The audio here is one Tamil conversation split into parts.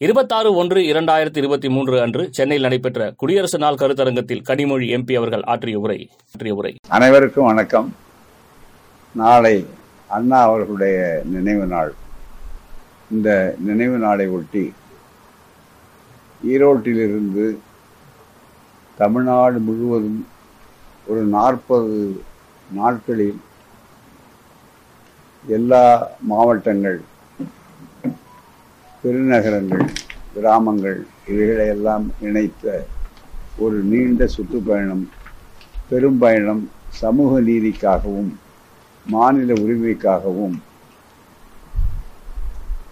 இருபத்தாறு ஒன்று இரண்டாயிரத்தி இருபத்தி மூன்று அன்று சென்னையில் நடைபெற்ற குடியரசு நாள் கருத்தரங்கத்தில் கனிமொழி எம்பி அவர்கள் ஆற்றிய உரை ஆற்றிய உரை. அனைவருக்கும் வணக்கம். நாளை அண்ணா அவர்களுடைய நினைவு நாள். இந்த நினைவு நாளை ஒட்டி ஈரோட்டிலிருந்து தமிழ்நாடு முழுவதும் ஒரு நாற்பது நாட்களில் எல்லா மாவட்டங்கள் பெருநகரங்கள் கிராமங்கள் இவைகளையெல்லாம் இணைத்த ஒரு நீண்ட சுற்றுப்பயணம் பெரும் பயணம் சமூக நீதிக்காகவும் மாநில உரிமைக்காகவும்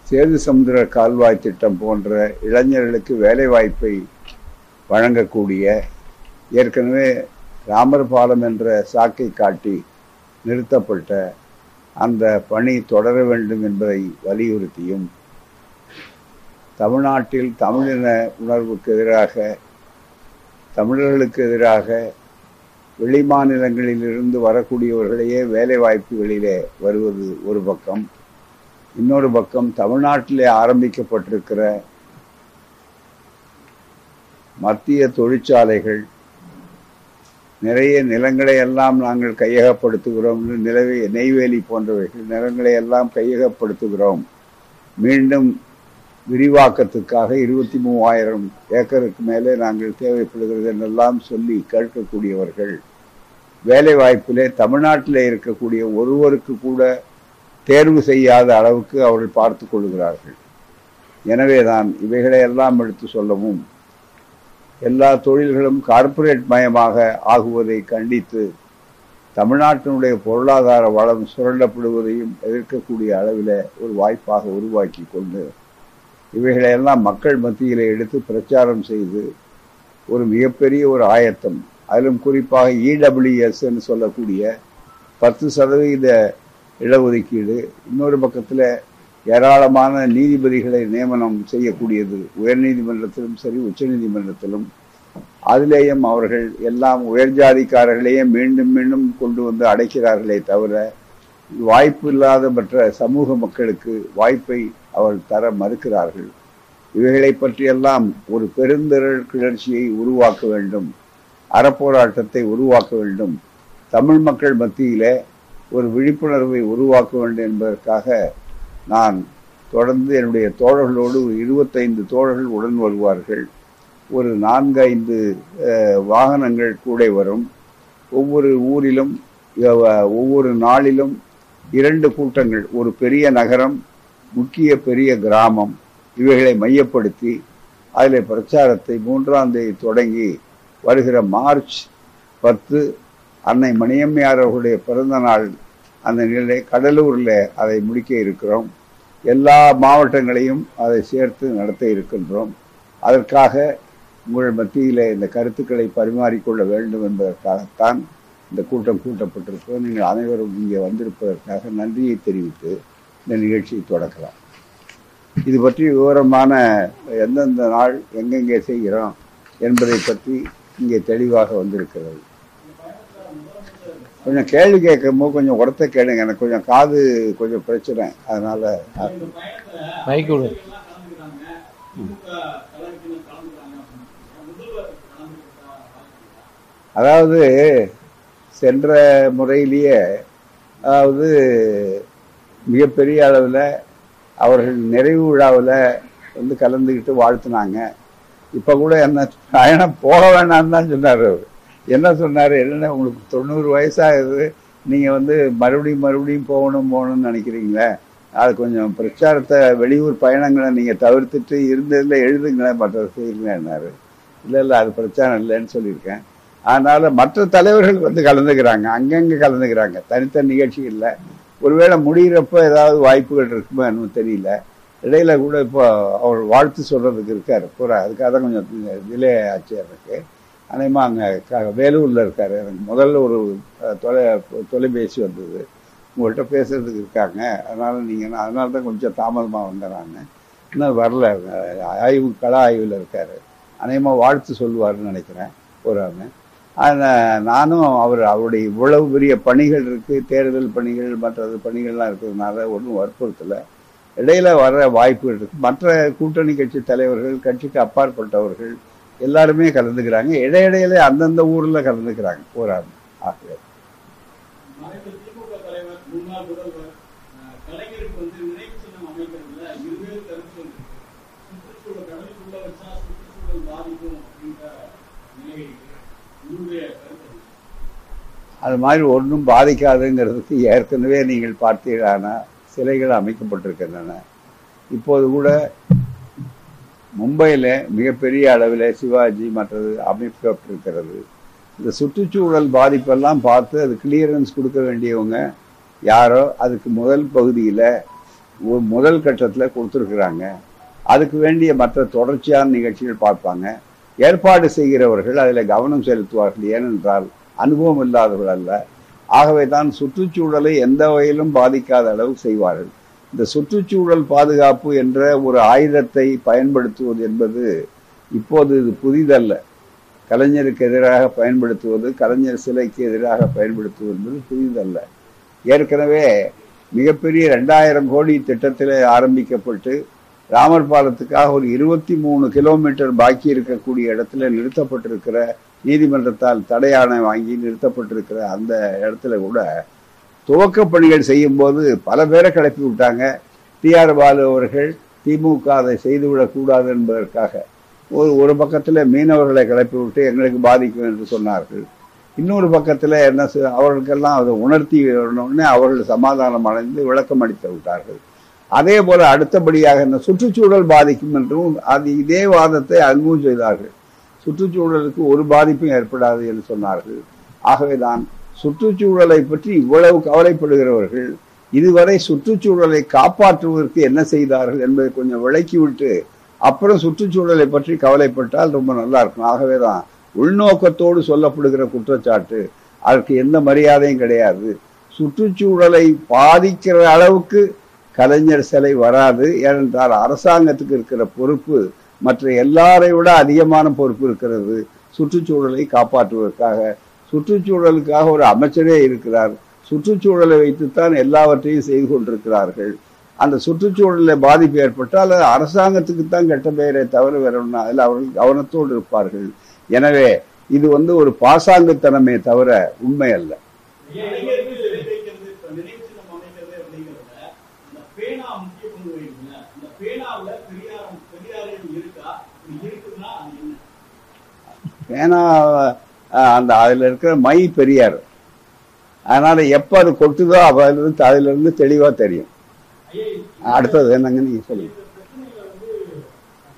சேது சமுத்திர கால்வாய் திட்டம் போன்ற இளைஞர்களுக்கு வேலைவாய்ப்பை வழங்கக்கூடிய ஏற்கனவே ராமர் பாலம் என்ற சாக்கை காட்டி நிறுத்தப்பட்ட அந்த பணி தொடர வேண்டும் என்பதை வலியுறுத்தியும் தமிழ்நாட்டில் தமிழின உணர்வுக்கு எதிராக தமிழர்களுக்கு எதிராக வெளிமாநிலங்களில் இருந்து வரக்கூடியவர்களையே வேலை வாய்ப்புகளிலே வருவது ஒரு பக்கம். இன்னொரு பக்கம் தமிழ்நாட்டிலே ஆரம்பிக்கப்பட்டிருக்கிற மத்திய தொழிற்சாலைகள் நிறைய நிலங்களை எல்லாம் நாங்கள் கையகப்படுத்துகிறோம் நிலவே நெய்வேலி போன்றவைகள் நிலங்களை எல்லாம் கையகப்படுத்துகிறோம். மீண்டும் விரிவாக்கத்துக்காக இருபத்தி மூவாயிரம் ஏக்கருக்கு மேலே நாங்கள் தேவைப்படுகிறது என்றெல்லாம் சொல்லி கேட்கக்கூடியவர்கள் வேலை வாய்ப்பிலே தமிழ்நாட்டில் இருக்கக்கூடிய ஒருவருக்கு கூட தேர்வு செய்யாத அளவுக்கு அவர்கள் பார்த்து கொள்கிறார்கள். எனவேதான் இவைகளை எல்லாம் எடுத்து சொல்லவும் எல்லா தொழில்களும் கார்ப்பரேட் மயமாக ஆகுவதை கண்டித்து தமிழ்நாட்டினுடைய பொருளாதார வளம் சுரண்டப்படுவதையும் எதிர்க்கக்கூடிய அளவில் ஒரு வாய்ப்பாக உருவாக்கி கொண்டு இவைகளையெல்லாம் மக்கள் மத்தியில் எடுத்து பிரச்சாரம் செய்து ஒரு மிகப்பெரிய ஒரு ஆயத்தம். அதிலும் குறிப்பாக இடபிள்யூஎஸ் என்று சொல்லக்கூடிய பத்து சதவீத இடஒதுக்கீடு இன்னொரு பக்கத்தில் ஏராளமான நீதிபதிகளை நியமனம் செய்யக்கூடியது உயர்நீதிமன்றத்திலும் சரி உச்சநீதிமன்றத்திலும். அதிலேயும் அவர்கள் எல்லாம் உயர்ஜாதிக்காரர்களையே மீண்டும் மீண்டும் கொண்டு வந்து அடைக்கிறார்களே தவிர வாய்ப்பு இல்லாத மற்ற சமூக மக்களுக்கு வாய்ப்பை அவர் தர மறுக்கிறார்கள். இவைகளை பற்றியெல்லாம் ஒரு பெருந்திரள் கிளர்ச்சியை உருவாக்க வேண்டும். அறப்போராட்டத்தை உருவாக்க வேண்டும். தமிழ் மக்கள் மத்தியில் ஒரு விழிப்புணர்வை உருவாக்க வேண்டும் என்பதற்காக நான் தொடர்ந்து என்னுடைய தோழர்களோடு ஒரு இருபத்தைந்து தோழர்கள் உடன் வருவார்கள். ஒரு நான்கு ஐந்து வாகனங்கள் கூட வரும். ஒவ்வொரு ஊரிலும் ஒவ்வொரு நாளிலும் இரண்டு கூட்டங்கள் ஒரு பெரிய நகரம் முக்கிய பெரிய கிராமம். இவைகளை மையப்படுத்தி அதில் பிரச்சாரத்தை மூன்றாம் தேதி தொடங்கி வருகிற மார்ச் பத்து அன்னை மணியம்மையார் அவர்களுடைய பிறந்த நாள் அந்த நிலை கடலூரில் அதை முடிக்க இருக்கிறோம். எல்லா மாவட்டங்களையும் அதை சேர்த்து நடத்த இருக்கின்றோம். அதற்காக உங்கள் மத்தியில் இந்த கருத்துக்களை பரிமாறிக்கொள்ள வேண்டும் என்பதற்காகத்தான் இந்த கூட்டம் கூட்டப்பட்டிருக்கிறோம் நீங்கள் அனைவரும் இங்கே வந்திருப்பதற்காக நன்றியை தெரிவித்து இந்த நிகழ்ச்சியை தொடக்கலாம். இது பற்றி விவரமான எந்தெந்த நாள் எங்கெங்கே செய்கிறோம் என்பதை பற்றி இங்கே தெளிவாக வந்திருக்கிறது. கொஞ்சம் கேள்வி கேட்கும்போது கொஞ்சம் உரத்த கேளுங்க. எனக்கு கொஞ்சம் காது கொஞ்சம் பிரச்சனை. அதனால அதாவது சென்ற முறையிலேயே அதாவது மிகப்பெரிய அளவில் அவர்கள் நிறைவு விழாவில் வந்து கலந்துக்கிட்டு வாழ்த்துனாங்க. இப்போ கூட என்ன பயணம் போக வேண்டாம்னு தான் சொன்னார் அவர். என்ன சொன்னார்? என்னென்ன உங்களுக்கு தொண்ணூறு வயசாகுது. நீங்கள் வந்து மறுபடியும் மறுபடியும் போகணும் போகணும்னு நினைக்கிறீங்களே? அது கொஞ்சம் பிரச்சாரத்தை வெளியூர் பயணங்களை நீங்கள் தவிர்த்துட்டு இருந்ததில் எழுதுங்களேன் மற்ற செய்யுங்களேன்னாரு இல்லை இல்லை அது பிரச்சாரம் இல்லைன்னு சொல்லியிருக்கேன். அதனால் மற்ற தலைவர்கள் வந்து கலந்துக்கிறாங்க. அங்கங்கே கலந்துக்கிறாங்க. தனித்தனி நிகழ்ச்சி இல்லை ஒருவேளை முடிகிறப்ப ஏதாவது வாய்ப்புகள் இருக்குமோ என்னமோ தெரியல. இடையில கூட இப்போ அவர் வாழ்த்து சொல்கிறதுக்கு இருக்கார். பூரா அதுக்காக தான் கொஞ்சம் டிலே ஆச்சு எனக்கு அதேமா அங்கே வேலூரில் இருக்கார். எனக்கு முதல்ல ஒரு தொலை தொலைபேசி வந்தது. உங்கள்கிட்ட பேசுறதுக்கு இருக்காங்க. அதனால் நீங்கள் அதனால தான் கொஞ்சம் தாமதமாக வந்துடுறாங்க இன்னும் வரல. ஆய்வு கலா ஆய்வில் இருக்கார். அநேகமாக வாழ்த்து சொல்லுவார்னு நினைக்கிறேன். போகிறாங்க நானும் அவர் அவருடைய இவ்வளவு பெரிய பணிகள் இருக்கு தேர்தல் பணிகள் மற்றது பணிகள்லாம் இருக்கிறதுனால ஒன்றும் வற்புறுத்தலை. இடையில வர்ற வாய்ப்புகள் இருக்கு. மற்ற கூட்டணி கட்சி தலைவர்கள் கட்சிக்கு அப்பாற்பட்டவர்கள் எல்லாருமே கலந்துக்கிறாங்க. இடையிடையில அந்தந்த ஊர்ல கலந்துக்கிறாங்க. போராடும் ஆகவே மறைந்த திமுக தலைவர் முன்னாள் முதல்வர் அஹ், கலைஞருக்கு வந்து நினைவு சின்னம் அமைக்கிறதுல இருவேறு கருத்து இருக்கு சுற்றுச்சூழல் கடலுக்குள்ள வச்சா சுற்றுச்சூழல் பாதிக்கும் அப்படின்ற நிலை இருக்கு உங்களுடைய கருத்து என்ன? அது மாதிரி ஒன்றும் பாதிக்காதுங்கிறதுக்கு ஏற்கனவே நீங்கள் பார்த்தீர்களான சிலைகள் அமைக்கப்பட்டிருக்கின்றன. இப்போது கூட மும்பையில் மிகப்பெரிய அளவில் சிவாஜி மற்றது அமைக்கப்பட்டிருக்கிறது இந்த சுற்றுச்சூழல் பாதிப்பெல்லாம் பார்த்து அது கிளியரன்ஸ் கொடுக்க வேண்டியவங்க யாரோ அதுக்கு முதல் பகுதியில் ஒரு முதல் கட்டத்தில் கொடுத்துருக்குறாங்க. அதுக்கு வேண்டிய மற்ற தொடர்ச்சியான நிகழ்ச்சிகள் பார்ப்பாங்க. ஏற்பாடு செய்கிறவர்கள் அதில் கவனம் செலுத்துவார்கள். ஏனென்றால் அனுபவம் இல்லாதவர்கள் அல்ல. ஆகவே தான் சுற்றுச்சூழலை எந்த வகையிலும் பாதிக்காத அளவு செய்வார்கள். இந்த சுற்றுச்சூழல் பாதுகாப்பு என்ற ஒரு ஆயுதத்தை பயன்படுத்துவது என்பது இப்போது இது புதிதல்ல. கலைஞருக்கு எதிராக பயன்படுத்துவது கலைஞர் சிலைக்கு எதிராக பயன்படுத்துவது என்பது புதிதல்ல. ஏற்கனவே மிகப்பெரிய ரெண்டாயிரம் கோடி திட்டத்தில் ஆரம்பிக்கப்பட்டு ராமர் பாலத்துக்காக ஒரு இருபத்தி மூணு கிலோமீட்டர் பாக்கி இருக்கக்கூடிய இடத்துல நிறுத்தப்பட்டிருக்கிற நீதிமன்றத்தால் தடையானை வாங்கி நிறுத்தப்பட்டிருக்கிற அந்த இடத்துல கூட துவக்க பணிகள் செய்யும்போது பல பேரை கிளப்பி விட்டாங்க. டிஆர் பாலு அவர்கள் திமுக அதை செய்துவிடக்கூடாது என்பதற்காக ஒரு ஒரு பக்கத்தில் மீனவர்களை கிளப்பி விட்டு எங்களுக்கு பாதிக்கும் என்று சொன்னார்கள். இன்னொரு பக்கத்தில் என்ன செய்- அவர்களுக்கெல்லாம் அதை உணர்த்தி உடனே அவர்கள் சமாதானம் அடைந்து விளக்கம் அளித்து விட்டார்கள். அதே போல அடுத்தபடியாக இந்த சுற்றுச்சூழல் பாதிக்கும் என்றும் அது இதே வாதத்தை அங்கும் செய்தார்கள். சுற்றுச்சூழலுக்கு ஒரு பாதிப்பும் ஏற்படாது என்று சொன்னார்கள். ஆகவேதான் சுற்றுச்சூழலை பற்றி இவ்வளவு கவலைப்படுகிறவர்கள் இதுவரை சுற்றுச்சூழலை காப்பாற்றுவதற்கு என்ன செய்தார்கள் என்பதை கொஞ்சம் விளக்கிவிட்டு அப்புறம் சுற்றுச்சூழலை பற்றி கவலைப்பட்டால் ரொம்ப நல்லா இருக்கும். ஆகவேதான் உள்நோக்கத்தோடு சொல்லப்படுகிற குற்றச்சாட்டு அதற்கு எந்த மரியாதையும் கிடையாது. சுற்றுச்சூழலை பாதிக்கிற அளவுக்கு கலைஞர் சிலை வராது ஏனென்றால் அரசாங்கத்துக்கு இருக்கிற பொறுப்பு மற்ற எல்லாரை விட அதிகமான பொறுப்பு இருக்கிறது. சுற்றுச்சூழலை காப்பாற்றுவதற்காக. சுற்றுச்சூழலுக்காக ஒரு அமைச்சரே இருக்கிறார். சுற்றுச்சூழலை வைத்துத்தான் எல்லாவற்றையும் செய்து கொண்டிருக்கிறார்கள். அந்த சுற்றுச்சூழலில் பாதிப்பு ஏற்பட்டால் அது அரசாங்கத்துக்கு தான் கெட்ட பெயரை தவிர வேற ஒன்றும் அதில் அவர்கள் கவனத்தோடு இருப்பார்கள். எனவே இது வந்து ஒரு பாசாங்குத்தனமே தவிர உண்மை அல்ல கலைஞருக்கு சிலை வைக்கிறது இப்ப நினைவு சின்னம் அமைக்கிறது அப்படிங்கிறதுல இந்த பேனா முக்கிய பங்கு வகிக்கும்ல இந்த பேனாவுல பெரியாரம் பெரியாரியம் இருக்கா? அப்படி இருக்குதுன்னா அது என்ன? ஏன்னா அஹ், அந்த அதுல இருக்கிற மை பெரியார். அதனால எப்ப அது கொட்டுதோ அதுல இருந்து அதுல இருந்து தெளிவா தெரியும். அடுத்தது என்னங்க நீங்க சொல்லுங்க இந்த பிரச்சனையில வந்து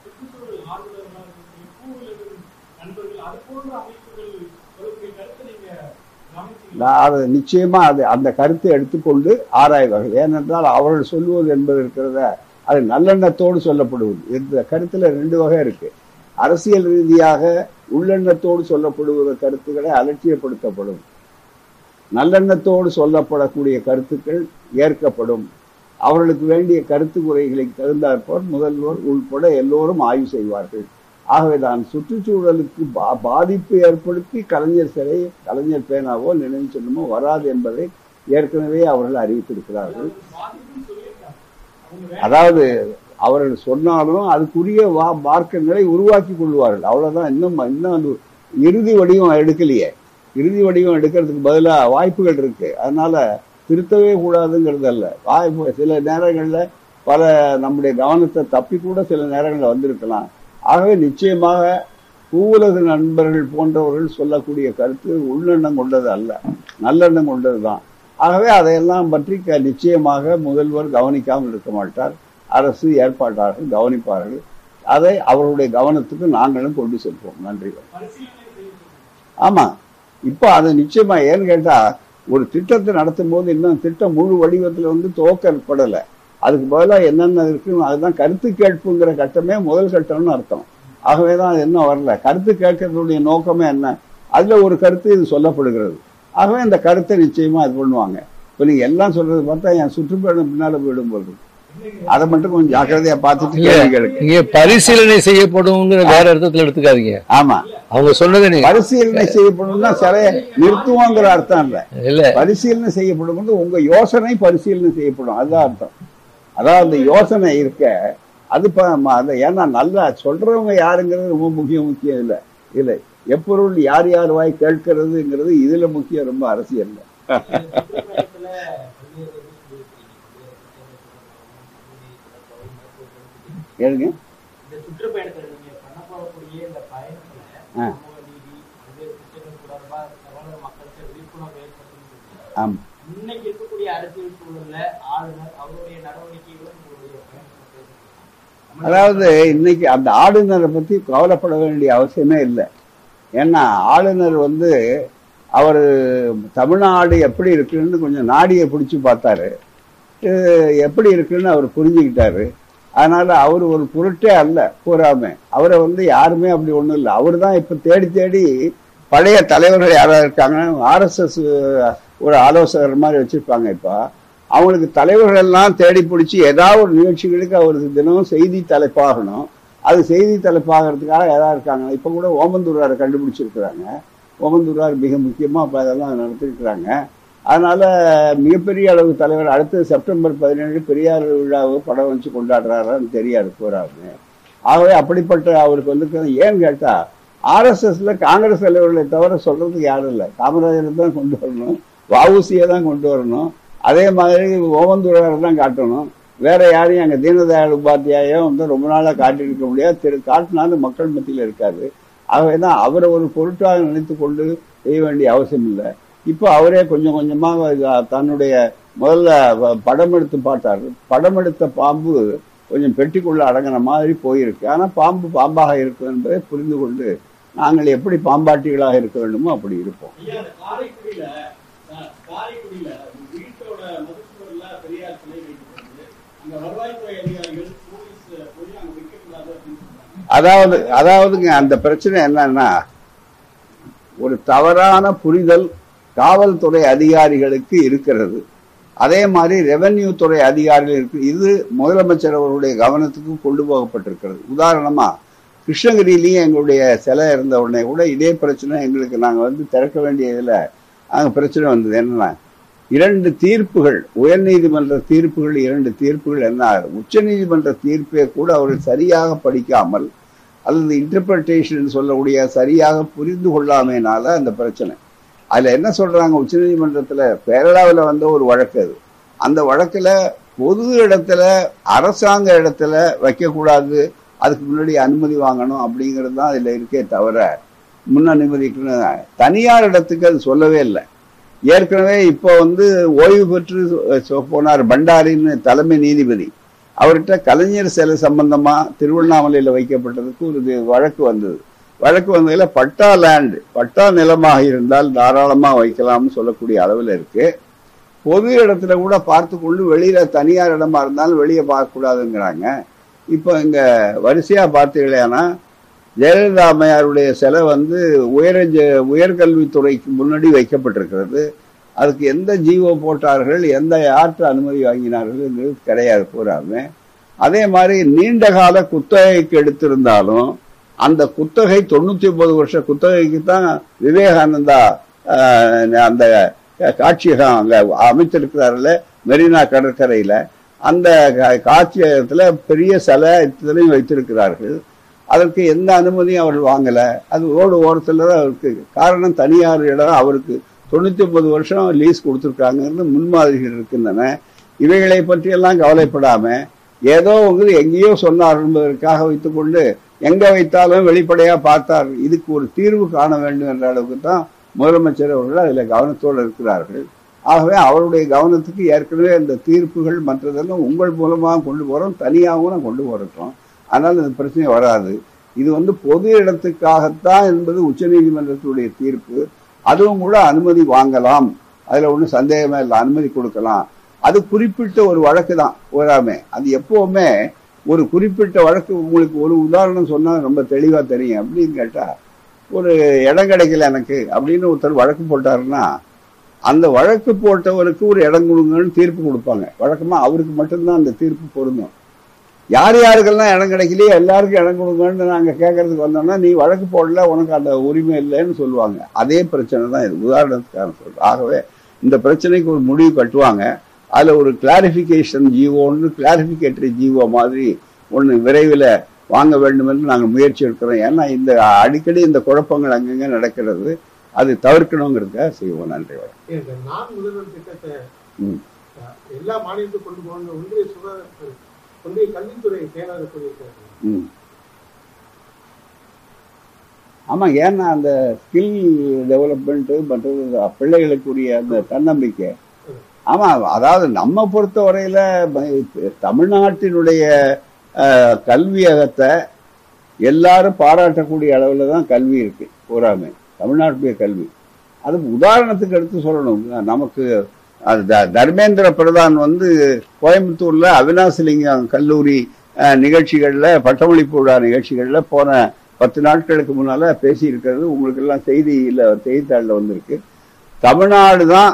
சுற்றுச்சூழல் ஆர்வலர்களாக இருக்கக்கூடிய பூவுலக நண்பர்கள் அது போன்ற அமைப்புகள் சொல்லக்கூடிய கருத்தை நீங்க கவனிச்சீங்களா நான் அது நிச்சயமா அது அந்த கருத்தை எடுத்துக்கொண்டு ஆராய்வார்கள். ஏனென்றால் அவர்கள் சொல்லுவது என்பது இருக்கிறத அது நல்லெண்ணத்தோடு சொல்லப்படுவது. இந்த கருத்துல ரெண்டு வகை இருக்கு. அரசியல் ரீதியாக உள்ளெண்ணத்தோடு சொல்லப்படுகிற கருத்துக்களை அலட்சியப்படுத்தப்படும். நல்லெண்ணத்தோடு சொல்லப்படக்கூடிய கருத்துக்கள் ஏற்கப்படும். அவர்களுக்கு வேண்டிய கருத்து குறைகளை தகுந்தாற்போல் முதல்வர் உள்பட எல்லோரும் ஆய்வு செய்வார்கள். ஆகவேதான் சுற்றுச்சூழலுக்கு பா- பாதிப்பு ஏற்படுத்தி கலைஞர் சிலை கலைஞர் பேனாவோ நினைவு சொல்லுமோ வராது என்பதை ஏற்கனவே அவர்கள் அறிவித்திருக்கிறார்கள். அதாவது அவர்கள் சொன்னாலும் அதுக்குரிய வா மார்க்கங்களை உருவாக்கி கொள்வார்கள். அவ்வளவுதான். இன்னும் இன்னும் அந்த இறுதி வடிவம் எடுக்கலையே. இறுதி வடிவம் எடுக்கிறதுக்கு பதிலாக வாய்ப்புகள் இருக்கு. அதனால திருத்தவே கூடாதுங்கிறது அல்ல வாய்ப்பு சில நேரங்களில் பல நம்முடைய கவனத்தை தப்பி கூட சில நேரங்களில் வந்திருக்கலாம். ஆகவே நிச்சயமாக பூவுலக நண்பர்கள் போன்றவர்கள் சொல்லக்கூடிய கருத்து உள்ளெண்ணம் கொண்டது அல்ல நல்லெண்ணம் கொண்டது தான் ஆகவே அதையெல்லாம் பற்றி க- நிச்சயமாக முதல்வர் கவனிக்காமல் இருக்க மாட்டார். அரசு ஏற்பாட்டாளர்கள் கவனிப்பார்கள். அதை அவருடைய கவனத்துக்கு நாங்களும் கொண்டு செல்வோம். நன்றி. ஆமாம் ஆமா இப்போ அதை நிச்சயமா ஏன்னு கேட்டால் ஒரு திட்டத்தை நடத்தும் போது இன்னும் திட்டம் முழு வடிவத்தில் வந்து துவக்கப்படலை. அதுக்கு பதிலாக என்னென்ன இருக்கு அதுதான் கருத்து கேட்புங்கிற கட்டமே முதல் கட்டம்னு அர்த்தம். ஆகவே தான் அது இன்னும் வரல. கருத்து கேட்கறதுடைய நோக்கமே என்ன? அதுல ஒரு கருத்து இது சொல்லப்படுகிறது. ஆகவே இந்த கருத்தை நிச்சயமா இது பண்ணுவாங்க. இப்போ நீங்க எல்லாம் சொல்றது பார்த்தா என் சுற்றுப்பயணம் பின்னால போயிடும் போது அதை மட்டும் கொஞ்சம் ஜாக்கிரதையா பார்த்துட்டு நீங்க பரிசீலனை செய்யப்படும்ங்கிற வேற அர்த்தத்துல எடுத்துக்காதீங்க. ஆமா. அவங்க சொன்னதை நீங்க பரிசீலனை செய்யப்படும்னா சிலையை நிறுத்துவோங்கிற அர்த்தம் இல்லை. இல்ல. பரிசீலனை செய்யப்படும் உங்க யோசனை பரிசீலனை செய்யப்படும். அதுதான் அர்த்தம். அதாவது அந்த யோசனை இருக்க அது அந்த ஏன்னா நல்லா சொல்றவங்க யாருங்கிறது ரொம்ப முக்கியம் முக்கியம் இல்லை. இல்லை எப்பொருள் யார் யார் வாய் கேட்கிறதுங்கிறது இதுல முக்கியம் ரொம்ப அரசியல். ஏழுங்க ஆமா. இருக்கக்கூடிய ஆளுநர் அவருடைய நடவடிக்கைகளும் அதாவது இன்னைக்கு அந்த ஆளுநரை பத்தி கவலைப்பட வேண்டிய அவசியமே இல்லை. ஏன்னா ஆளுநர் வந்து அவர் தமிழ்நாடு எப்படி இருக்குன்னு கொஞ்சம் நாடியை பிடிச்சி பார்த்தாரு. எப்படி இருக்குன்னு அவர் புரிஞ்சுக்கிட்டாரு. அதனால அவர் ஒரு பொருட்டே அல்ல கூறாம. அவரை வந்து யாருமே அப்படி ஒன்றும் இல்லை. அவர் தான் இப்போ தேடி தேடி பழைய தலைவர்கள் யாராவது இருக்காங்கன்னா ஆர்எஸ்எஸ் ஒரு ஆலோசகர் மாதிரி வச்சிருப்பாங்க இப்போ. அவங்களுக்கு தலைவர்கள் எல்லாம் தேடி பிடிச்சி ஏதாவது ஒரு நிகழ்ச்சிகளுக்கு அவருக்கு தினமும் செய்தி தலைப்பாகணும். அது செய்தி தலைப்பாகிறதுக்காக யாராவது இருக்காங்க? இப்போ கூட ஓமந்தூராரை கண்டுபிடிச்சிருக்கிறாங்க. ஓமந்தூரார் மிக முக்கியமாக இப்போ அதெல்லாம் நடத்திருக்கிறாங்க. அதனால் மிகப்பெரிய அளவு தலைவர் அடுத்து செப்டம்பர் பதினேழு பெரியார் விழாவை படம் வச்சு கொண்டாடுறாரான்னு தெரியாது போகிறாருன்னு ஆகவே அப்படிப்பட்ட அவருக்கு வந்து ஏன்னு கேட்டால் ஆர்எஸ்எஸ்ல காங்கிரஸ் தலைவர்களை தவிர சொல்றதுக்கு யாரும் இல்லை. காமராஜரை தான் கொண்டு வரணும். வவுசியை தான் கொண்டு வரணும். அதே மாதிரி ஓமந்தூராரை தான் காட்டணும். வேற யாரையும் அங்கே தீனதயாள் உபாத்தியாயம் வந்து ரொம்ப நாளாக காட்டியிருக்க முடியாது. திரு காட்டினாலும் மக்கள் மத்தியில் இருக்காது ஆகவே தான் அவரை ஒரு பொருட்டாக நினைத்து கொண்டு செய்ய வேண்டிய அவசியம் இல்லை. இப்போ அவரே கொஞ்சம் கொஞ்சமாக தன்னுடைய முதல்ல படம் எடுத்து பார்த்தார். படம் எடுத்த பாம்பு கொஞ்சம் பெட்டிக்குள்ள அடங்கின மாதிரி போயிருக்கு. ஆனால் பாம்பு பாம்பாக இருக்கும் என்பதை புரிந்து கொண்டு நாங்கள் எப்படி பாம்பாட்டிகளாக இருக்க வேண்டுமோ அப்படி இருப்போம். காரைக்குடியில வீட்டோட மதுச்சுவர்ல பெரியார் சிலை வைக்கப்பட்டது அங்க வருவாய்த்துறை அதிகாரிகள் போலீஸ் போய் அங்க வைக்கக்கூடாது அப்படின்னு அதாவது அதாவதுங்க அந்த பிரச்சனை என்னன்னா ஒரு தவறான புரிதல் காவல்துறை அதிகாரிகளுக்கு இருக்கிறது. அதே மாதிரி ரெவென்யூ துறை அதிகாரிகள் இருக்கு. இது முதலமைச்சர் அவருடைய கவனத்துக்கு கொண்டு போகப்பட்டிருக்கிறது. உதாரணமா கிருஷ்ணகிரியிலையும் எங்களுடைய சிலை இருந்த உடனே கூட இதே பிரச்சனை எங்களுக்கு நாங்கள் வந்து திறக்க வேண்டியதுல அங்கே பிரச்சனை வந்தது. என்னன்னா இரண்டு தீர்ப்புகள் உயர்நீதிமன்ற தீர்ப்புகள் இரண்டு தீர்ப்புகள் என்ன உச்சநீதிமன்ற தீர்ப்பை கூட அவர்கள் சரியாக படிக்காமல் அல்லது இன்டர்பிரட்டேஷன் சொல்லக்கூடிய சரியாக புரிந்து கொள்ளாமையினால அந்த பிரச்சனை. அதில் என்ன சொல்றாங்க? உச்சநீதிமன்றத்துல கேரளாவில் வந்த ஒரு வழக்கு அது. அந்த வழக்கில் பொது இடத்துல அரசாங்க இடத்துல வைக்கக்கூடாது. அதுக்கு முன்னாடி அனுமதி வாங்கணும் அப்படிங்கிறது தான் அதில் இருக்கே தவிர முன் அனுமதிக்கணும் தனியார் இடத்துக்கு அது சொல்லவே இல்லை. ஏற்கனவே இப்போ வந்து ஓய்வு பெற்று சொ- போனார் பண்டாரின்னு தலைமை நீதிபதி. அவர்கிட்ட கலைஞர் சிலை சம்பந்தமா திருவண்ணாமலையில் வைக்கப்பட்டதுக்கு ஒரு இது வழக்கு வந்தது. வழக்கு வந்ததில் பட்டா லேண்டு பட்டா நிலமாக இருந்தால் தாராளமாக வைக்கலாம்னு சொல்லக்கூடிய அளவில் இருக்கு. பொது இடத்துல கூட பார்த்து கொண்டு வெளியில தனியார் இடமா இருந்தாலும் வெளியே பார்க்கக்கூடாதுங்கிறாங்க. இப்போ இங்கே வரிசையாக பார்த்தீங்களேனா ஜெயலலிதா அம்மையாருடைய சிலை வந்து உயர் உயர்கல்வித்துறைக்கு முன்னாடி வைக்கப்பட்டிருக்கிறது. அதுக்கு எந்த ஜீவோ போட்டார்கள் எந்த யாற்று அனுமதி வாங்கினார்கள் கிடையாது பூராமே. அதே மாதிரி நீண்ட கால குத்தகைக்கு எடுத்திருந்தாலும் அந்த குத்தகை தொண்ணூத்தி ஒன்பது வருஷ குத்தகைக்கு தான் விவேகானந்தா அந்த காட்சியகம் அங்க அமைத்திருக்கிறார்கள் மெரினா கடற்கரையில. அந்த கா- காட்சியகத்துல பெரிய சிலை இத்தனையும் வைத்திருக்கிறார்கள். அதற்கு எந்த அனுமதியும் அவர் வாங்கலை. அது ரோடு ஓரத்தில் தான் அவருக்கு காரணம் தனியார் இடம். அவருக்கு தொண்ணூற்றி ஒன்பது வருஷம் லீஸ் கொடுத்துருக்காங்கன்னு முன்மாதிரிகள் இருக்கின்றன. இவைகளை பற்றியெல்லாம் கவலைப்படாமல் ஏதோ வந்து எங்கேயோ சொன்னார் என்பதற்காக வைத்துக்கொண்டு எங்கே வைத்தாலும் வெளிப்படையாக பார்த்தார். இதுக்கு ஒரு தீர்வு காண வேண்டும் என்ற அளவுக்கு தான் முதலமைச்சர் அவர்கள் அதில் கவனத்தோடு இருக்கிறார்கள். ஆகவே அவருடைய கவனத்துக்கு ஏற்கனவே இந்த தீர்ப்புகள் மற்றதெல்லாம் உங்கள் மூலமாக கொண்டு போகிறோம் தனியாகவும் நான் கொண்டு போகிறோம் அதனால் இந்த பிரச்சனை வராது. இது வந்து பொது இடத்துக்காகத்தான் என்பது உச்சநீதிமன்றத்துடைய தீர்ப்பு. அதுவும் கூட அனுமதி வாங்கலாம். அதில் ஒன்றும் சந்தேகமே இல்லை. அனுமதி கொடுக்கலாம். அது குறிப்பிட்ட ஒரு வழக்கு தான். ஓராமே அது எப்பவுமே ஒரு குறிப்பிட்ட வழக்கு உங்களுக்கு ஒரு உதாரணம் சொன்னால் ரொம்ப தெளிவாக தெரியும். அப்படின்னு கேட்டால் ஒரு இடம் கிடைக்கல எனக்கு அப்படின்னு ஒருத்தர் வழக்கு போட்டாருன்னா அந்த வழக்கு போட்டவருக்கு ஒரு இடம் கொடுங்கன்னு தீர்ப்பு கொடுப்பாங்க. வழக்கமாக அவருக்கு மட்டும்தான் அந்த தீர்ப்பு பொருந்தும். யார் யாருக்கெல்லாம் இடம் கிடைக்கலையோ எல்லாருக்கும் இடம் கொடுங்கன்னு நாங்க கேட்கறதுக்கு வந்தோம்னா நீ வழக்கு போடல உனக்கு அந்த உரிமை இல்லைன்னு சொல்லுவாங்க. அதே பிரச்சனை தான் இது. உதாரணத்துக்காக சொல்றேன். ஆகவே இந்த பிரச்சனைக்கு ஒரு முடிவு கட்டுவாங்க. அதுல ஒரு கிளாரிபிகேஷன் ஜீவோ ஒன்று கிளாரிபிகேட்டரி ஜீவோ மாதிரி ஒன்று விரைவில் வாங்க வேண்டும் என்று நாங்கள் முயற்சி எடுக்கிறோம். ஏன்னா இந்த அடிக்கடி இந்த குழப்பங்கள் அங்கங்க நடக்கிறது. அது தவிர்க்கணுங்கிறதுக்காக செய்வோம். நன்றி. வணக்கம். எல்லா மாநிலத்துக்கும் கொண்டு போகணும் ஒன்றிய சுகாதார ஒன்றிய கல்வித்துறை செயலாளர் சொல்லியிருக்காரு. ஆமாம் ஏன்னா அந்த ஸ்கில் டெவலப்மெண்ட்டு மற்றது பிள்ளைகளுக்குரிய அந்த தன்னம்பிக்கை. ஆமாம் அதாவது நம்ம பொறுத்த வரையில் தமிழ்நாட்டினுடைய கல்வியகத்தை எல்லாரும் பாராட்டக்கூடிய அளவில் தான் கல்வி இருக்கு பூராமே தமிழ்நாட்டுடைய கல்வி. அது உதாரணத்துக்கு எடுத்து சொல்லணும். நமக்கு அது த- தர்மேந்திர பிரதான் வந்து கோயம்புத்தூர்ல அவினாசிலிங்கம் கல்லூரி நிகழ்ச்சிகள்ல பட்டமளிப்பு விழா நிகழ்ச்சிகள்ல போன பத்து நாட்களுக்கு முன்னால பேசி இருக்கிறது உங்களுக்கு எல்லாம் செய்தியில செய்தித்தாளில் வந்திருக்கு. தமிழ்நாடு தான்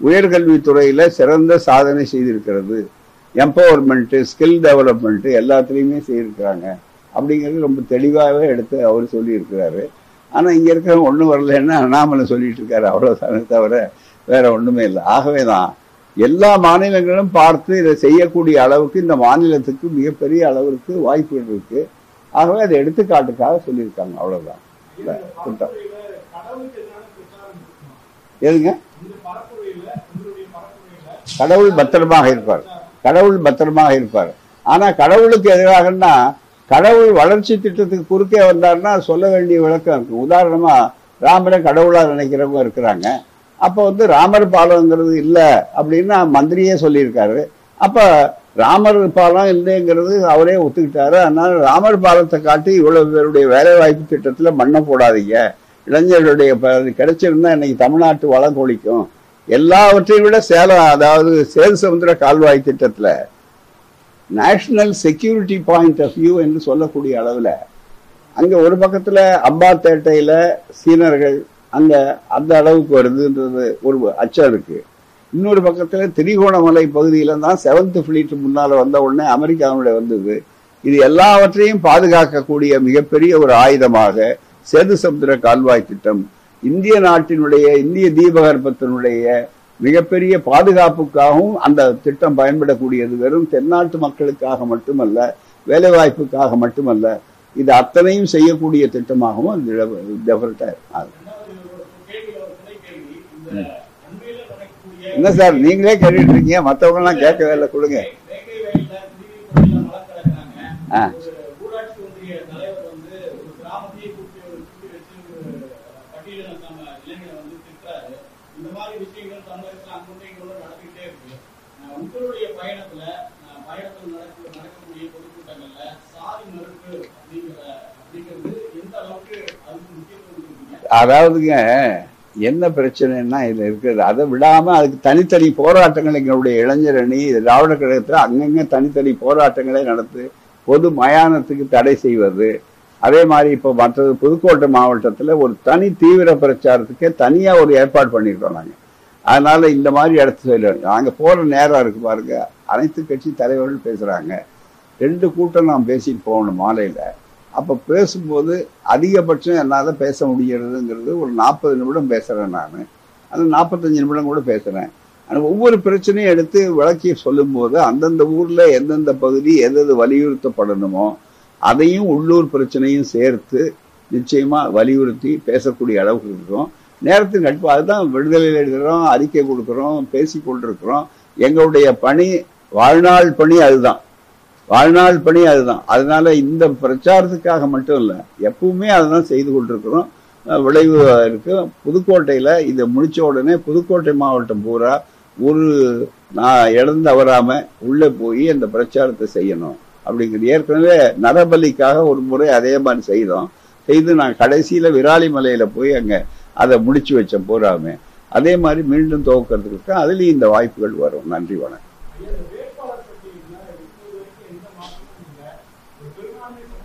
உயர்கல்வித்துறையில சிறந்த சாதனை செய்திருக்கிறது. எம்பவர்மெண்ட் ஸ்கில் டெவலப்மெண்ட் எல்லாத்துலேயுமே செய்திருக்கிறாங்க. அப்படிங்கிறது ரொம்ப தெளிவாகவே எடுத்து அவர் சொல்லியிருக்கிறாரு. ஆனால் இங்கே இருக்கிறவங்க ஒன்றும் வரலன்னா அண்ணாமலை சொல்லிட்டு இருக்காரு அவ்வளோதானே தவிர வேற ஒண்ணுமே இல்லை. ஆகவே தான் எல்லா மாநிலங்களும் பார்த்து இதை செய்யக்கூடிய அளவுக்கு இந்த மாநிலத்துக்கு மிகப்பெரிய அளவிற்கு வாய்ப்புகள் இருக்கு. ஆகவே அதை எடுத்துக்காட்டுக்காக சொல்லியிருக்காங்க. அவ்வளவுதான். எதுங்க? கடவுள் பத்திரமாக இருப்பார். கடவுள் பத்திரமாக இருப்பார். ஆனா கடவுளுக்கு எதிராகன்னா கடவுள் வளர்ச்சி திட்டத்துக்கு குறுக்கே வந்தாருன்னா சொல்ல வேண்டிய விளக்கம் இருக்கு. உதாரணமா ராமரை கடவுளா நினைக்கிறவங்க இருக்கிறாங்க. அப்போ வந்து ராமர் பாலம்ங்கிறது இல்லை அப்படின்னு மந்திரியே சொல்லியிருக்காரு. அப்போ ராமர் பாலம் இல்லைங்கிறது அவரே ஒத்துக்கிட்டாரு. அதனால ராமர் பாலத்தை காட்டி இவ்வளவு பேருடைய வேலைவாய்ப்பு திட்டத்தில் மண்ணை போடாதீங்க. இளைஞர்களுடைய அது கிடைச்சிருந்தா இன்னைக்கு தமிழ்நாட்டு வளம் கொளிக்கும். எல்லாவற்றையும் விட சேலம் அதாவது சேது சமுத்திர கால்வாய் திட்டத்தில் national security point of view என்று சொல்லக்கூடிய அளவில் அங்கே ஒரு பக்கத்தில் அம்பாத்தேட்டையில் சீனர்கள் அங்க அந்த அளவுக்கு வருதுன்றது ஒரு அச்சம் இருக்கு. இன்னொரு பக்கத்துல திரிகோணமலை பகுதியில தான் செவன்த் ஃபிளீட் முன்னால வந்த உடனே அமெரிக்காவுடைய வந்தது. இது எல்லாவற்றையும் பாதுகாக்கக்கூடிய மிகப்பெரிய ஒரு ஆயுதமாக சேது சமுத்திர கால்வாய் திட்டம் இந்திய நாட்டினுடைய இந்திய தீபகற்பத்தினுடைய மிகப்பெரிய பாதுகாப்புக்காகவும் அந்த திட்டம் பயன்படக்கூடியது வெறும் தென்னாட்டு மக்களுக்காக மட்டுமல்ல வேலைவாய்ப்புக்காக மட்டுமல்ல இது அத்தனையும் செய்யக்கூடிய திட்டமாகவும் அது இருக்கும் ரெண்டாவது ஒரு கேள்வியில ஒரு துணை கேள்வி இந்த அண்மையில நடக்கக்கூடிய என்ன சார் நீங்களே கேட்டுட்டு இருக்கீங்க மற்றவங்கலாம் கேட்கவே இல்லை கொடுங்க ஆ. அதாவதுங்க என்ன பிரச்சனைன்னா இது இருக்கிறது. அதை விடாம அதுக்கு தனித்தனி போராட்டங்கள் எங்களுடைய இளைஞர் அணி திராவிட கழகத்தில் அங்கங்க தனித்தனி போராட்டங்களை நடத்து பொது மயானத்துக்கு தடை செய்வது. அதே மாதிரி இப்போ மற்றது புதுக்கோட்டை மாவட்டத்தில் ஒரு தனி தீவிர பிரச்சாரத்துக்கே தனியாக ஒரு ஏற்பாடு பண்ணியிருக்கோம் நாங்கள் அதனால இந்த மாதிரி இடத்துல இல்லை. நாங்க போகிற நேரம் இருக்கு பாருங்க. அனைத்து கட்சி தலைவர்கள் பேசுகிறாங்க ரெண்டு கூட்டம் நாம் பேசிட்டு போகணும் மாலையில். அப்போ பேசும்போது அதிகபட்சம் என்னால் பேச முடிகிறதுங்கிறது ஒரு நாற்பது நிமிடம் பேசுகிறேன் நான். அந்த நாற்பத்தஞ்சு நிமிடம் கூட பேசுகிறேன் ஆனால் ஒவ்வொரு பிரச்சனையும் எடுத்து விளக்கி சொல்லும்போது அந்தந்த ஊரில் எந்தெந்த பகுதி எது வலியுறுத்தப்படணுமோ அதையும் உள்ளூர் பிரச்சனையும் சேர்த்து நிச்சயமாக வலியுறுத்தி பேசக்கூடிய அளவுக்கு இருக்கும் நேரத்துக்கு நட்பு அதுதான் விடுதலையில் எழுதுகிறோம் அறிக்கை கொடுக்குறோம் பேசி கொண்டிருக்கிறோம் எங்களுடைய பணி வாழ்நாள் பணி அதுதான். வாழ்நாள் பணி அதுதான். அதனால இந்த பிரச்சாரத்துக்காக மட்டும் இல்லை எப்பவுமே அதுதான் செய்து கொண்டிருக்கிறோம். விளைவு இருக்கு. புதுக்கோட்டையில இதை முடிச்ச உடனே புதுக்கோட்டை மாவட்டம் பூரா ஒரு நான் இழந்து தவறாம உள்ளே போய் அந்த பிரச்சாரத்தை செய்யணும். அப்படிங்கிறது ஏற்கனவே நரபலிக்காக ஒரு முறை அதே மாதிரி செய்தோம். செய்து நான் கடைசியில விராலிமலையில போய் அங்கே அதை முடிச்சு வச்சேன் பூராமே அதே மாதிரி மீண்டும் துவக்கிறதுக்கு அதுலேயும் இந்த வாய்ப்புகள் வரும். நன்றி வணக்கம்.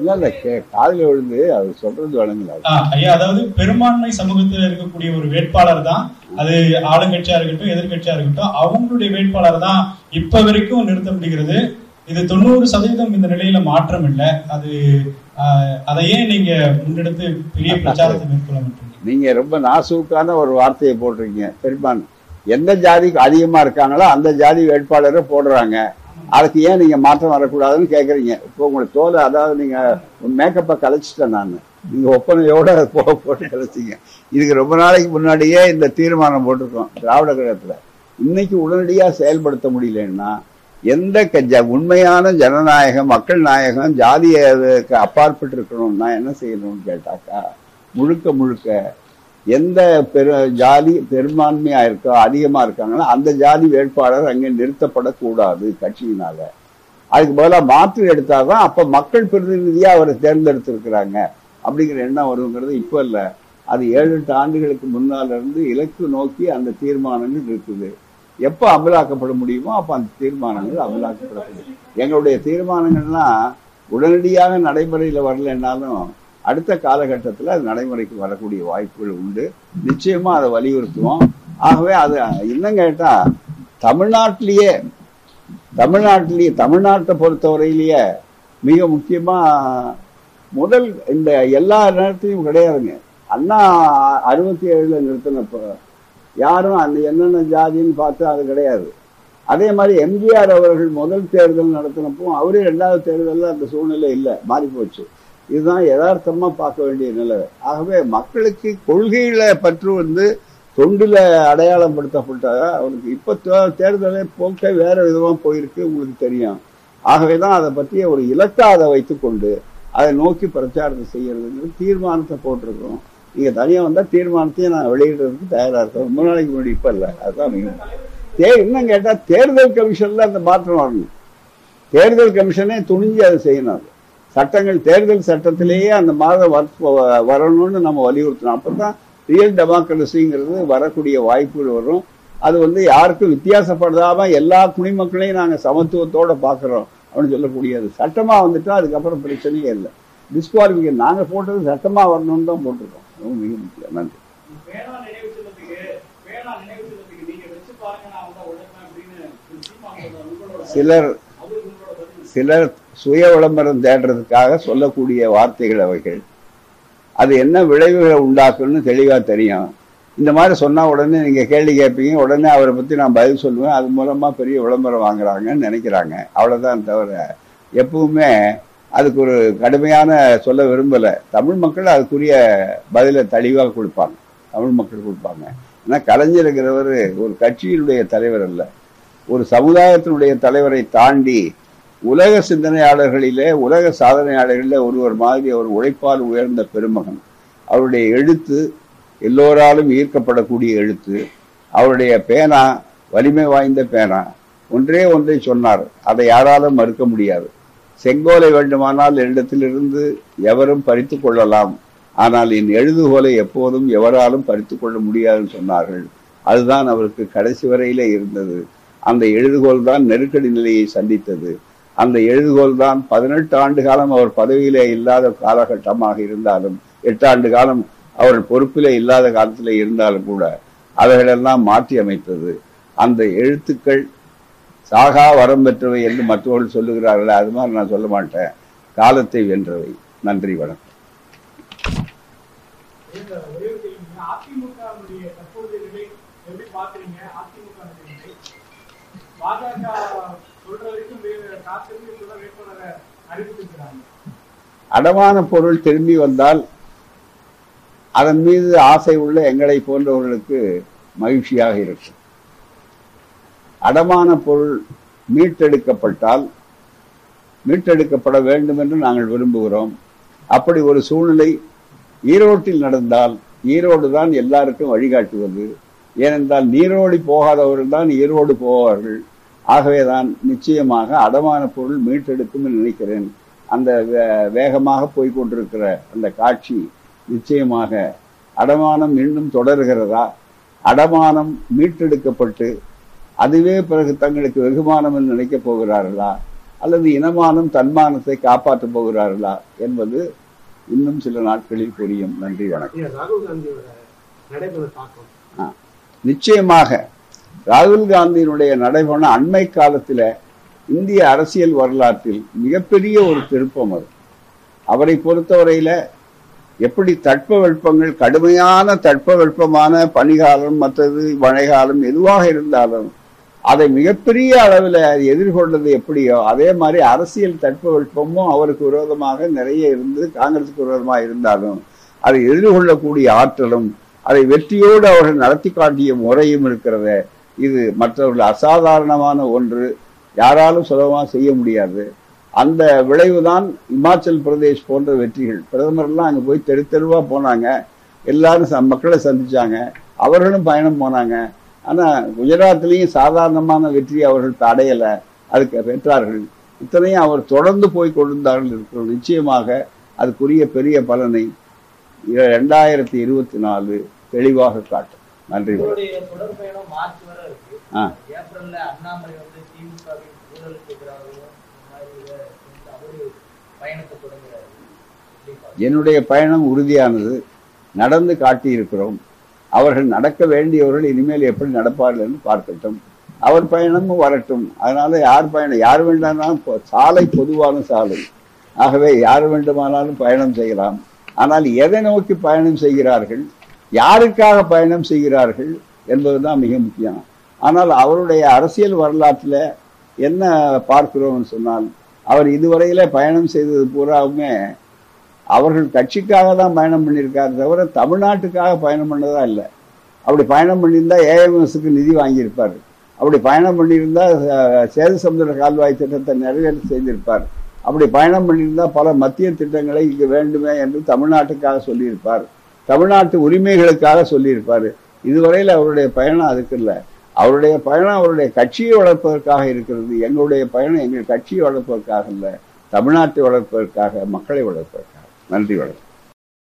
இல்ல காதுல விழுந்து அவர் சொல்றது வழங்கல ஐயா அதாவது பெரும்பான்மை சமூகத்தில் இருக்கக்கூடிய ஒரு வேட்பாளர் தான். அது ஆளுங்கட்சியா இருக்கட்டும் எதிர்க்கட்சியா இருக்கட்டும் அவங்களுடைய வேட்பாளர் தான் இப்ப வரைக்கும் நிறுத்தப்படுகிறது இது தொண்ணூறு சதவீதம் இந்த நிலையில மாற்றம் இல்லை. அது ஆ, அதை ஏன் நீங்க முன்னெடுத்து பெரிய பிரச்சாரத்தை மேற்கொள்ள மாட்டீங்க? நீங்க ரொம்ப நாசூக்கான ஒரு வார்த்தையை போட்டிருக்கீங்க. பெரும்பான் எந்த ஜாதிக்கு அதிகமா இருக்காங்களோ அந்த ஜாதி வேட்பாளரை போடுறாங்க. அதுக்கு ஏன் நீங்க மாற்றம் வரக்கூடாதுன்னு கேக்குறீங்க? இப்போ உங்களை தோலை அதாவது நீங்க மேக்கப்பை கலைச்சிட்டேன் நான். நீங்க ஒப்பனையோட போக போட்டு கலைச்சிங்க இதுக்கு ரொம்ப நாளைக்கு முன்னாடியே இந்த தீர்மானம் போட்டிருக்கோம் திராவிட கழகத்துல. இன்னைக்கு உடனடியா செயல்படுத்த முடியலன்னா எந்த க- ஜ- உண்மையான ஜனநாயகம் மக்கள் நாயகம் ஜாதியக்கு அப்பாற்பட்டு இருக்கணும்னா என்ன செய்யணும்னு கேட்டாக்கா முழுக்க முழுக்க எந்த பெரு ஜாதி பெரும்பான்மையா இருக்கோ அதிகமா இருக்காங்களோ அந்த ஜாதி வேட்பாளர் அங்கே நிறுத்தப்படக்கூடாது கட்சியினால. அதுக்கு பதிலாக மாற்று எடுத்தாதான் அப்ப மக்கள் பிரதிநிதியா அவரை தேர்ந்தெடுத்திருக்கிறாங்க. அப்படிங்கிற எண்ணம் வருங்கிறது இப்ப இல்ல. அது ஏழு எட்டு ஆண்டுகளுக்கு முன்னால இருந்து இலக்கு நோக்கி அந்த தீர்மானங்கள் இருக்குது. எப்ப அமலாக்கப்பட முடியுமோ அப்ப அந்த தீர்மானங்கள் அமலாக்கப்படக்கூடிய எங்களுடைய தீர்மானங்கள்லாம் உடனடியாக நடைமுறையில வரலைன்னாலும் அடுத்த காலகட்டத்தில் அது நடைமுறைக்கு வரக்கூடிய வாய்ப்புகள் உண்டு. நிச்சயமா அதை வலியுறுத்துவோம். ஆகவே அது இன்னும் கேட்டா தமிழ்நாட்டிலேயே தமிழ்நாட்டிலேயே தமிழ்நாட்டை பொறுத்தவரையிலேயே மிக முக்கியமா முதல் இந்த எல்லா நேரத்திலையும் கிடையாதுங்க. அண்ணா அறுபத்தி ஏழுல நிறுத்தினப்போ யாரும் அந்த என்னென்ன ஜாதின்னு பார்த்து அது கிடையாது. அதே மாதிரி எம்ஜிஆர் அவர்கள் முதல் தேர்தல் நடத்தினப்போ அவரே ரெண்டாவது தேர்தலில் அந்த சூழ்நிலை இல்லை மாறி போச்சு இதுதான் யதார்த்தமா பார்க்க வேண்டிய நிலை. ஆகவே மக்களுக்கு கொள்கையில பற்று வந்து தொண்டுல அடையாளம் படுத்தப்பட்ட அவனுக்கு இப்ப தேர்தலே போக்க வேற விதமா போயிருக்கு உங்களுக்கு தெரியும். ஆகவேதான் அதை பற்றிய ஒரு இலக்கா அதை வைத்துக்கொண்டு அதை நோக்கி பிரச்சாரத்தை செய்யறதுங்கிறது தீர்மானத்தை போட்டிருக்கோம் நீங்க தனியா வந்தா தீர்மானத்தையும் நான் வெளியிடுறதுக்கு தயாரா இருக்கேன் ரொம்ப நாளைக்கு முன்னாடி இப்ப இல்ல. அதுதான் தே இன்னும் கேட்டா தேர்தல் கமிஷன்ல அந்த மாற்றம் வரணும். தேர்தல் கமிஷனே துணிஞ்சு அதை செய்யணும். சட்டங்கள் தேர்தல் சட்டத்திலேயே அந்த மாதம் வர- வரணும்னு நம்ம வலியுறுத்தணும் அப்பதான் ரியல் டெமோக்ரஸிங்கிறது வரக்கூடிய வாய்ப்புகள் வரும். அது வந்து யாருக்கும் வித்தியாசப்படாம எல்லா குடிமக்களையும் நாங்க சமத்துவத்தோட பாக்குறோம் அப்படின்னு சொல்லக்கூடியது. சட்டமா வந்துட்டா அதுக்கப்புறம் பிரச்சனையே இல்லை. டிஸ்குவாலிஃபிகேஷன் நாங்க போட்டது சட்டமா வரணும்னு தான் போட்டிருக்கோம். ரொம்ப மிக முக்கியம். நன்றி. சிலர் சிலர் சுய விளம்பரம் தேடுறதுக்காக சொல்லக்கூடிய வார்த்தைகள் அவைகள். அது என்ன விளைவுகளை உண்டாக்குன்னு தெளிவாக தெரியும். இந்த மாதிரி சொன்னால் உடனே நீங்கள் கேள்வி கேட்பீங்க உடனே அவரை பத்தி நான் பதில் சொல்லுவேன். அது மூலமாக பெரிய விளம்பரம் வாங்குறாங்கன்னு நினைக்கிறாங்க. அவ்வளோதான் தவிர எப்பவுமே அதுக்கு ஒரு கடுமையான சொல்ல விரும்பல. தமிழ் மக்கள் அதுக்குரிய பதிலை தெளிவாக கொடுப்பாங்க. தமிழ் மக்கள் கொடுப்பாங்க. ஏன்னா கலைஞருங்கிறவர் ஒரு கட்சியினுடைய தலைவர் அல்ல. ஒரு சமுதாயத்தினுடைய தலைவரை தாண்டி உலக சிந்தனையாளர்களிலே உலக சாதனையாளர்களிலே ஒருவர் மாதிரி அவர் உழைப்பால் உயர்ந்த பெருமகன். அவருடைய எழுத்து எல்லோராலும் ஈர்க்கப்படக்கூடிய எழுத்து. அவருடைய பேனா வலிமை வாய்ந்த பேனா. ஒன்றே ஒன்றை சொன்னார். அதை யாராலும் மறுக்க முடியாது. செங்கோலை வேண்டுமானால் என்னிடத்திலிருந்து எவரும் பறித்து கொள்ளலாம். ஆனால் என் எழுதுகோலை எப்போதும் எவராலும் பறித்து கொள்ள முடியாதுன்னு சொன்னார்கள். அதுதான் அவருக்கு கடைசி வரையிலே இருந்தது. அந்த எழுதுகோல் தான் நெருக்கடி நிலையை சந்தித்தது. அந்த எழுதுகோல் தான் பதினெட்டு ஆண்டு காலம் அவர் பதவியிலே இல்லாத காலகட்டமாக இருந்தாலும் எட்டு ஆண்டு காலம் அவர் பொறுப்பிலே இல்லாத காலத்திலே இருந்தாலும் கூட அவைகளெல்லாம் மாற்றி அமைத்தது. அந்த எழுத்துக்கள் சாகா வரம் பெற்றவை என்று மற்றவர்கள் சொல்லுகிறார்கள் அது மாதிரி நான் சொல்ல மாட்டேன். காலத்தை வென்றவை. நன்றி வணக்கம். தற்போதைய நிலை எப்படி பாக்குறீங்க அதிமுக நிலை? அடமான பொருள் திரும்பி வந்தால் அதன் மீது ஆசை உள்ள எங்களை போன்றவர்களுக்கு மகிழ்ச்சியாக இருக்கும். அடமான பொருள் மீட்டெடுக்கப்பட்டால் மீட்டெடுக்கப்பட வேண்டும் என்று நாங்கள் விரும்புகிறோம். அப்படி ஒரு சூழ்நிலை ஈரோட்டில் நடந்தால் ஈரோடு தான் எல்லாருக்கும் வழிகாட்டுவது. ஏனென்றால் நீரோடி போகாதவர்கள் தான் ஈரோடு போவார்கள். ஆகவேதான் நிச்சயமாக அடமான பொருள் மீட்டெடுக்கும் நினைக்கிறேன். அந்த வேகமாக போய்க் கொண்டிருக்கிற அந்த காட்சி நிச்சயமாக அடமானம் இன்னும் தொடர்கிறதா? அடமானம் மீட்டெடுக்கப்பட்டு அதுவே பிறகு தங்களுக்கு வெகுமானம் என்று நினைக்கப் போகிறார்களா? அல்லது இனமானம் தன்மானத்தை காப்பாற்றப் போகிறார்களா? என்பது இன்னும் சில நாட்களில் புரியும். நன்றி வணக்கம். நிச்சயமாக ராகுல் காந்தியினுடைய நடைபெண அண்மை காலத்துல இந்திய அரசியல் வரலாற்றில் மிகப்பெரிய ஒரு திருப்பம் அது. அவரை பொறுத்தவரையில எப்படி தட்பவெப்பங்கள் கடுமையான தட்பவெப்பமான பனிகாலம் மற்றது மழைகாலம் எதுவாக இருந்தாலும் அதை மிகப்பெரிய அளவில் எதிர்கொண்டது எப்படியோ அதே மாதிரி அரசியல் தட்பவெப்பமும் அவருக்கு விரோதமாக நிறைய இருந்து காங்கிரசுக்கு விரோதமாக இருந்தாலும் அதை எதிர்கொள்ளக்கூடிய ஆற்றலும் அதை வெற்றியோடு அவர்கள் நடத்தி காட்டிய முறையும் இருக்கிறத. இது மற்றவர்கள் அசாதாரணமான ஒன்று. யாராலும் சுலபமாக செய்ய முடியாது. அந்த விளைவுதான் இமாச்சல் பிரதேஷ் போன்ற வெற்றிகள். பிரதமர்லாம் அங்கே போய் தெரு தெருவாக போனாங்க. எல்லாரும் ச- மக்களை சந்திச்சாங்க. அவர்களும் பயணம் போனாங்க. ஆனால் குஜராத்லேயும் சாதாரணமான வெற்றி அவர்கள் தடையலை அதுக்கு பெற்றார்கள். இத்தனையும் அவர் தொடர்ந்து போய் கொண்டிருந்தார்கள் இருக்கிறோம். நிச்சயமாக அதுக்குரிய பெரிய பலனை ரெண்டாயிரத்தி இருபத்தி நாலு தெளிவாக காட்டும். நன்றி. ஆ. என்னுடைய பயணம் உறுதியானது. நடந்து காட்டியிருக்கிறோம். அவர்கள் நடக்க வேண்டியவர்கள் இனிமேல் எப்படி நடப்பார்கள் என்று பார்க்கட்டும். அவர் பயணமும் வரட்டும். அதனால யார் பயணம் யார் வேண்டாம்னாலும் சாலை பொதுவான சாலை. ஆகவே யார் வேண்டுமானாலும் பயணம் செய்யலாம். ஆனால் எதை நோக்கி பயணம் செய்கிறார்கள்? யாருக்காக பயணம் செய்கிறார்கள் என்பதுதான் மிக முக்கியம். ஆனால் அவருடைய அரசியல் வரலாற்றில் என்ன பார்க்கிறோம்னு சொன்னால் அவர் இதுவரையில பயணம் செய்தது பூராவுமே அவர்கள் கட்சிக்காக தான் பயணம் பண்ணியிருக்காரு தவிர தமிழ்நாட்டுக்காக பயணம் பண்ணதா இல்லை. அப்படி பயணம் பண்ணியிருந்தா ஏஎம்எஸ்க்கு நிதி வாங்கியிருப்பார். அப்படி பயணம் பண்ணியிருந்தா சேது சமுதிர கால்வாய் திட்டத்தை நிறைவேற்ற செய்திருப்பார். அப்படி பயணம் பண்ணியிருந்தா பல மத்திய திட்டங்களை இங்கு வேண்டுமே என்று தமிழ்நாட்டுக்காக சொல்லியிருப்பார். தமிழ்நாட்டு உரிமைகளுக்காக சொல்லியிருப்பாரு. இதுவரையில் அவருடைய பயணம் அதுக்கு இல்லை. அவருடைய பயணம் அவருடைய கட்சியை வளர்ப்பதற்காக இருக்கிறது. எங்களுடைய பயணம் எங்கள் கட்சியை வளர்ப்பதற்காக இல்லை. தமிழ்நாட்டை வளர்ப்பதற்காக மக்களை வளர்ப்பதற்காக. நன்றி வணக்கம்.